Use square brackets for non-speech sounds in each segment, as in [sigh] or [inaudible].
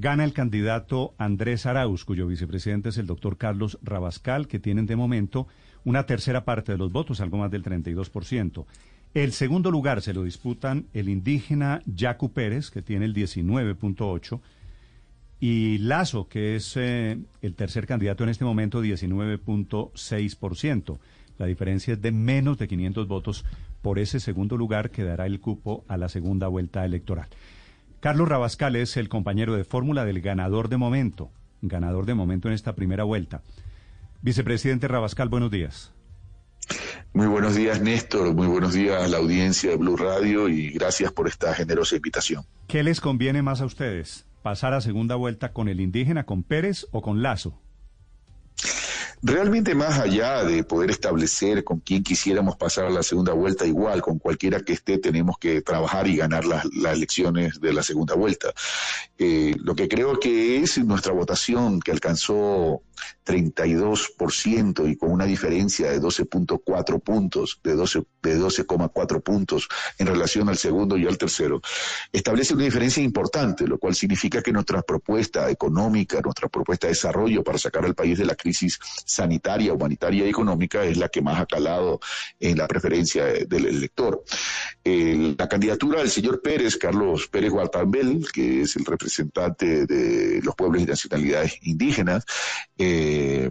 Gana el candidato Andrés Arauz, cuyo vicepresidente es el doctor Carlos Rabascal, que tienen de momento una tercera parte de los votos, algo más del 32%. El segundo lugar se lo disputan el indígena Yacu Pérez, que tiene el 19.8%, y Lazo, que es eh, el tercer candidato en este momento, 19.6%. La diferencia es de menos de 500 votos por ese segundo lugar que dará el cupo a la segunda vuelta electoral. Carlos Rabascal es el compañero de fórmula del ganador de momento, ganador de momento en esta primera vuelta. Vicepresidente Rabascal, buenos días. Muy buenos días, Néstor. Muy buenos días a la audiencia de Blue Radio y gracias por esta generosa invitación. ¿Qué les conviene más a ustedes? ¿Pasar a segunda vuelta con el indígena, con Pérez o con Lazo? Realmente más allá de poder establecer con quién quisiéramos pasar a la segunda vuelta, igual con cualquiera que esté tenemos que trabajar y ganar las, las elecciones de la segunda vuelta. Eh, lo que creo que es nuestra votación que alcanzó 32% y con una diferencia de 12.4 puntos, de 12 de 12,4 puntos en relación al segundo y al tercero, establece una diferencia importante, lo cual significa que nuestra propuesta económica, nuestra propuesta de desarrollo para sacar al país de la crisis sanitaria, humanitaria y económica es la que más ha calado en la preferencia del elector. Eh, la candidatura del señor Pérez, Carlos Pérez Guartambel, que es el representante de los pueblos y nacionalidades indígenas, eh,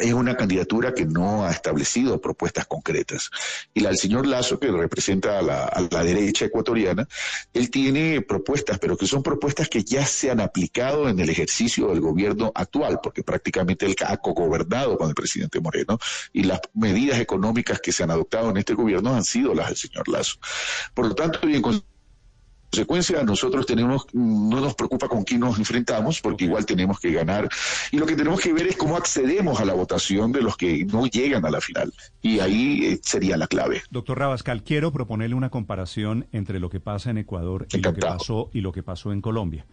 es una candidatura que no ha establecido propuestas concretas. Y la del señor Lazo, que representa a la, derecha ecuatoriana, él tiene propuestas, pero que son propuestas que ya se han aplicado en el ejercicio del gobierno actual, porque prácticamente él ha cogobernado con el presidente Moreno y las medidas económicas que se han adoptado en este gobierno han sido las del señor Lazo. Por lo tanto, bien consecuencia, nosotros tenemos, no nos preocupa con quién nos enfrentamos, porque igual tenemos que ganar. Y lo que tenemos que ver es cómo accedemos a la votación de los que no llegan a la final. Y ahí eh, sería la clave. Doctor Rabascal, quiero proponerle una comparación entre lo que pasa en Ecuador y lo que pasó, y lo que pasó en Colombia.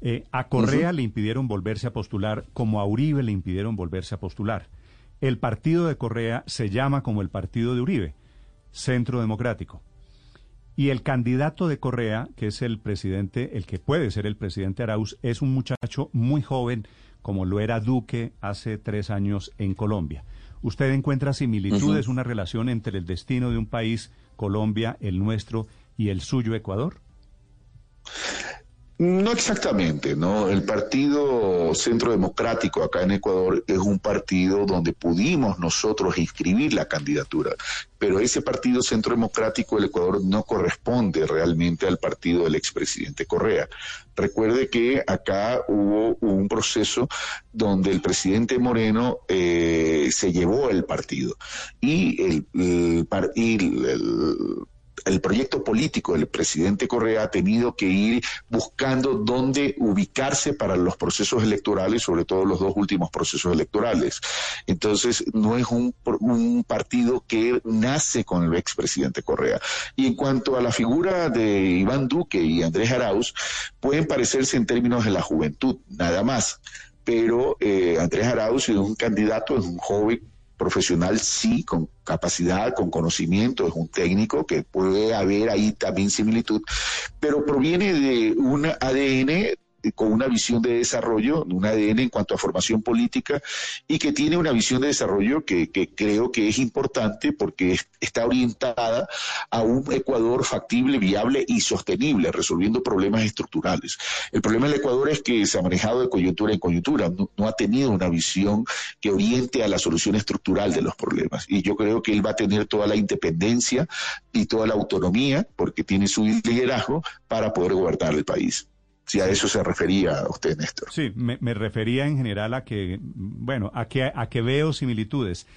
Eh, a Correa uh -huh. le impidieron volverse a postular, como a Uribe le impidieron volverse a postular. El partido de Correa se llama como el partido de Uribe, Centro Democrático. Y el candidato de Correa, que es el presidente, el que puede ser el presidente Arauz, es un muchacho muy joven, como lo era Duque hace tres años en Colombia. ¿Usted encuentra similitudes, uh -huh. una relación entre el destino de un país, Colombia, el nuestro, y el suyo, Ecuador? No exactamente, ¿no? El Partido Centro Democrático acá en Ecuador es un partido donde pudimos nosotros inscribir la candidatura, pero ese Partido Centro Democrático del Ecuador no corresponde realmente al partido del expresidente Correa. Recuerde que acá hubo un proceso donde el presidente Moreno eh, se llevó el partido y el, el, y el el proyecto político del presidente Correa ha tenido que ir buscando dónde ubicarse para los procesos electorales, sobre todo los dos últimos procesos electorales. Entonces, no es un, un partido que nace con el expresidente Correa. Y en cuanto a la figura de Iván Duque y Andrés Arauz, pueden parecerse en términos de la juventud, nada más. Pero eh, Andrés Arauz es un candidato, es un joven profesional sí, con capacidad, con conocimiento, es un técnico que puede haber ahí también similitud, pero proviene de un ADN con una visión de desarrollo, un ADN en cuanto a formación política y que tiene una visión de desarrollo que, que creo que es importante porque está orientada a un Ecuador factible, viable y sostenible, resolviendo problemas estructurales. El problema del Ecuador es que se ha manejado de coyuntura en coyuntura, no, no ha tenido una visión que oriente a la solución estructural de los problemas. Y yo creo que él va a tener toda la independencia y toda la autonomía, porque tiene su liderazgo, para poder gobernar el país si a eso se refería usted, Néstor. Sí, me, me refería en general a que, bueno, a que, a que veo similitudes.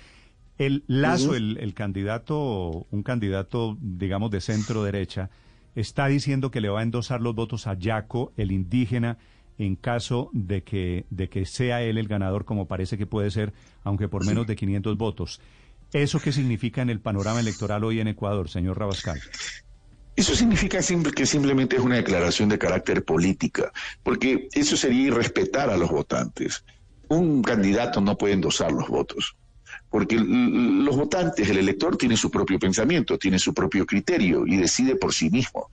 El Lazo, el, el candidato, un candidato, digamos, de centro derecha, está diciendo que le va a endosar los votos a Yaco, el indígena, en caso de que, de que sea él el ganador, como parece que puede ser, aunque por menos de 500 votos. ¿Eso qué significa en el panorama electoral hoy en Ecuador, señor Rabascal? Eso significa que simplemente es una declaración de carácter política, porque eso sería irrespetar a los votantes. Un candidato no puede endosar los votos porque los votantes, el elector tiene su propio pensamiento, tiene su propio criterio y decide por sí mismo.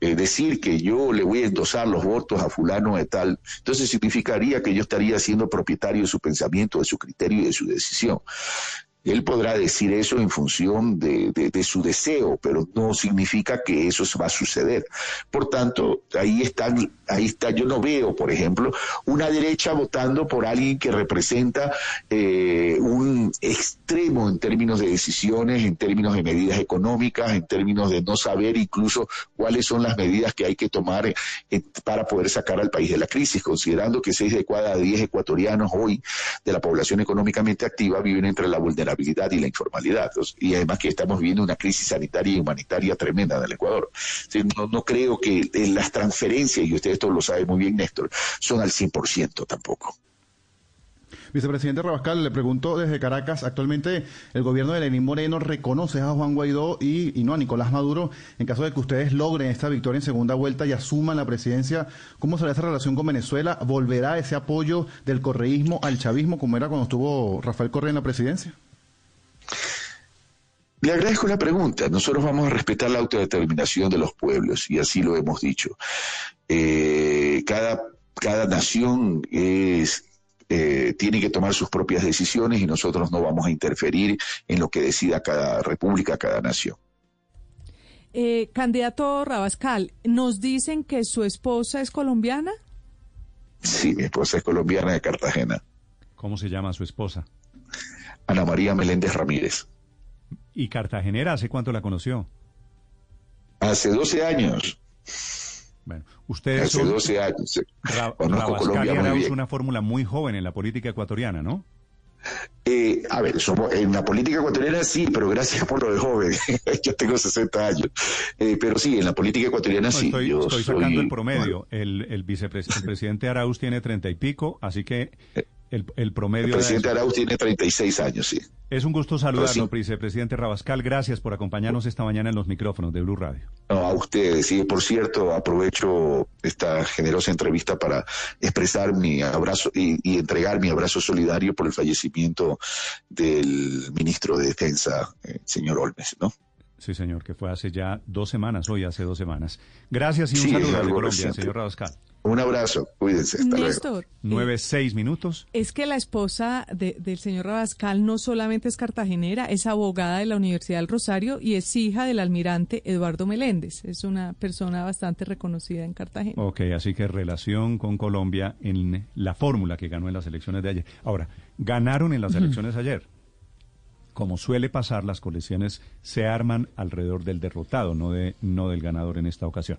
Eh, decir que yo le voy a endosar los votos a fulano de tal, entonces significaría que yo estaría siendo propietario de su pensamiento, de su criterio y de su decisión. Él podrá decir eso en función de, su deseo, pero no significa que eso va a suceder. Por tanto, ahí están, ahí está. Yo no veo, por ejemplo, una derecha votando por alguien que representa eh, un extremo en términos de decisiones, en términos de medidas económicas, en términos de no saber incluso cuáles son las medidas que hay que tomar eh, para poder sacar al país de la crisis, considerando que seis de cada diez ecuatorianos hoy de la población económicamente activa viven entre la vulnerabilidad y la informalidad. Y además que estamos viviendo una crisis sanitaria y humanitaria tremenda en el Ecuador. No, creo que las transferencias, y usted esto lo sabe muy bien, Néstor, son al 100% tampoco. Vicepresidente Rabascal, le pregunto desde Caracas, actualmente el gobierno de Lenín Moreno reconoce a Juan Guaidó y, no a Nicolás Maduro en caso de que ustedes logren esta victoria en segunda vuelta y asuman la presidencia. ¿Cómo será esa relación con Venezuela? ¿Volverá ese apoyo del correísmo al chavismo como era cuando estuvo Rafael Correa en la presidencia? Le agradezco la pregunta. Nosotros vamos a respetar la autodeterminación de los pueblos y así lo hemos dicho. Eh, cada, cada nación es, eh, tiene que tomar sus propias decisiones y nosotros no vamos a interferir en lo que decida cada república, cada nación. Eh, candidato Rabascal, ¿nos dicen que su esposa es colombiana? Sí, mi esposa es colombiana de Cartagena. ¿Cómo se llama su esposa? Ana María Meléndez Ramírez. ¿Y Cartagenera hace cuánto la conoció? Hace 12 años. Bueno, ustedes Hace 12 años. Conozco Colombia es una fórmula muy joven en la política ecuatoriana, ¿no? Eh, a ver, somos, en la política ecuatoriana sí, pero gracias por lo de joven. [laughs] Yo tengo 60 años. Eh, pero sí, en la política ecuatoriana sí. Estoy, estoy sacando el promedio. El, el vicepresidente Arauz tiene 30 y pico, así que eh, el, promedio. El presidente Arauz tiene 36 años, sí. Es un gusto saludarlo, vicepresidente Rabascal. Gracias por acompañarnos esta mañana en los micrófonos de Blue Radio. a ustedes. Y por cierto, aprovecho esta generosa entrevista para expresar mi abrazo y, entregar mi abrazo solidario por el fallecimiento del ministro de Defensa, eh, señor Olmes, ¿no? Sí, señor, que fue hace ya dos semanas, hoy hace dos semanas. Gracias y un saludo de Colombia, señor Rabascal. Un abrazo, cuídense. Hasta Néstor, Nueve, seis minutos. Es que la esposa del señor Rabascal no solamente es cartagenera, es abogada de la Universidad del Rosario y es hija del almirante Eduardo Meléndez. Es una persona bastante reconocida en Cartagena. Ok, así que relación con Colombia en la fórmula que ganó en las elecciones de ayer. Ahora, ganaron en las elecciones ayer. Como suele pasar, las coaliciones se arman alrededor del derrotado, no, de, no del ganador en esta ocasión.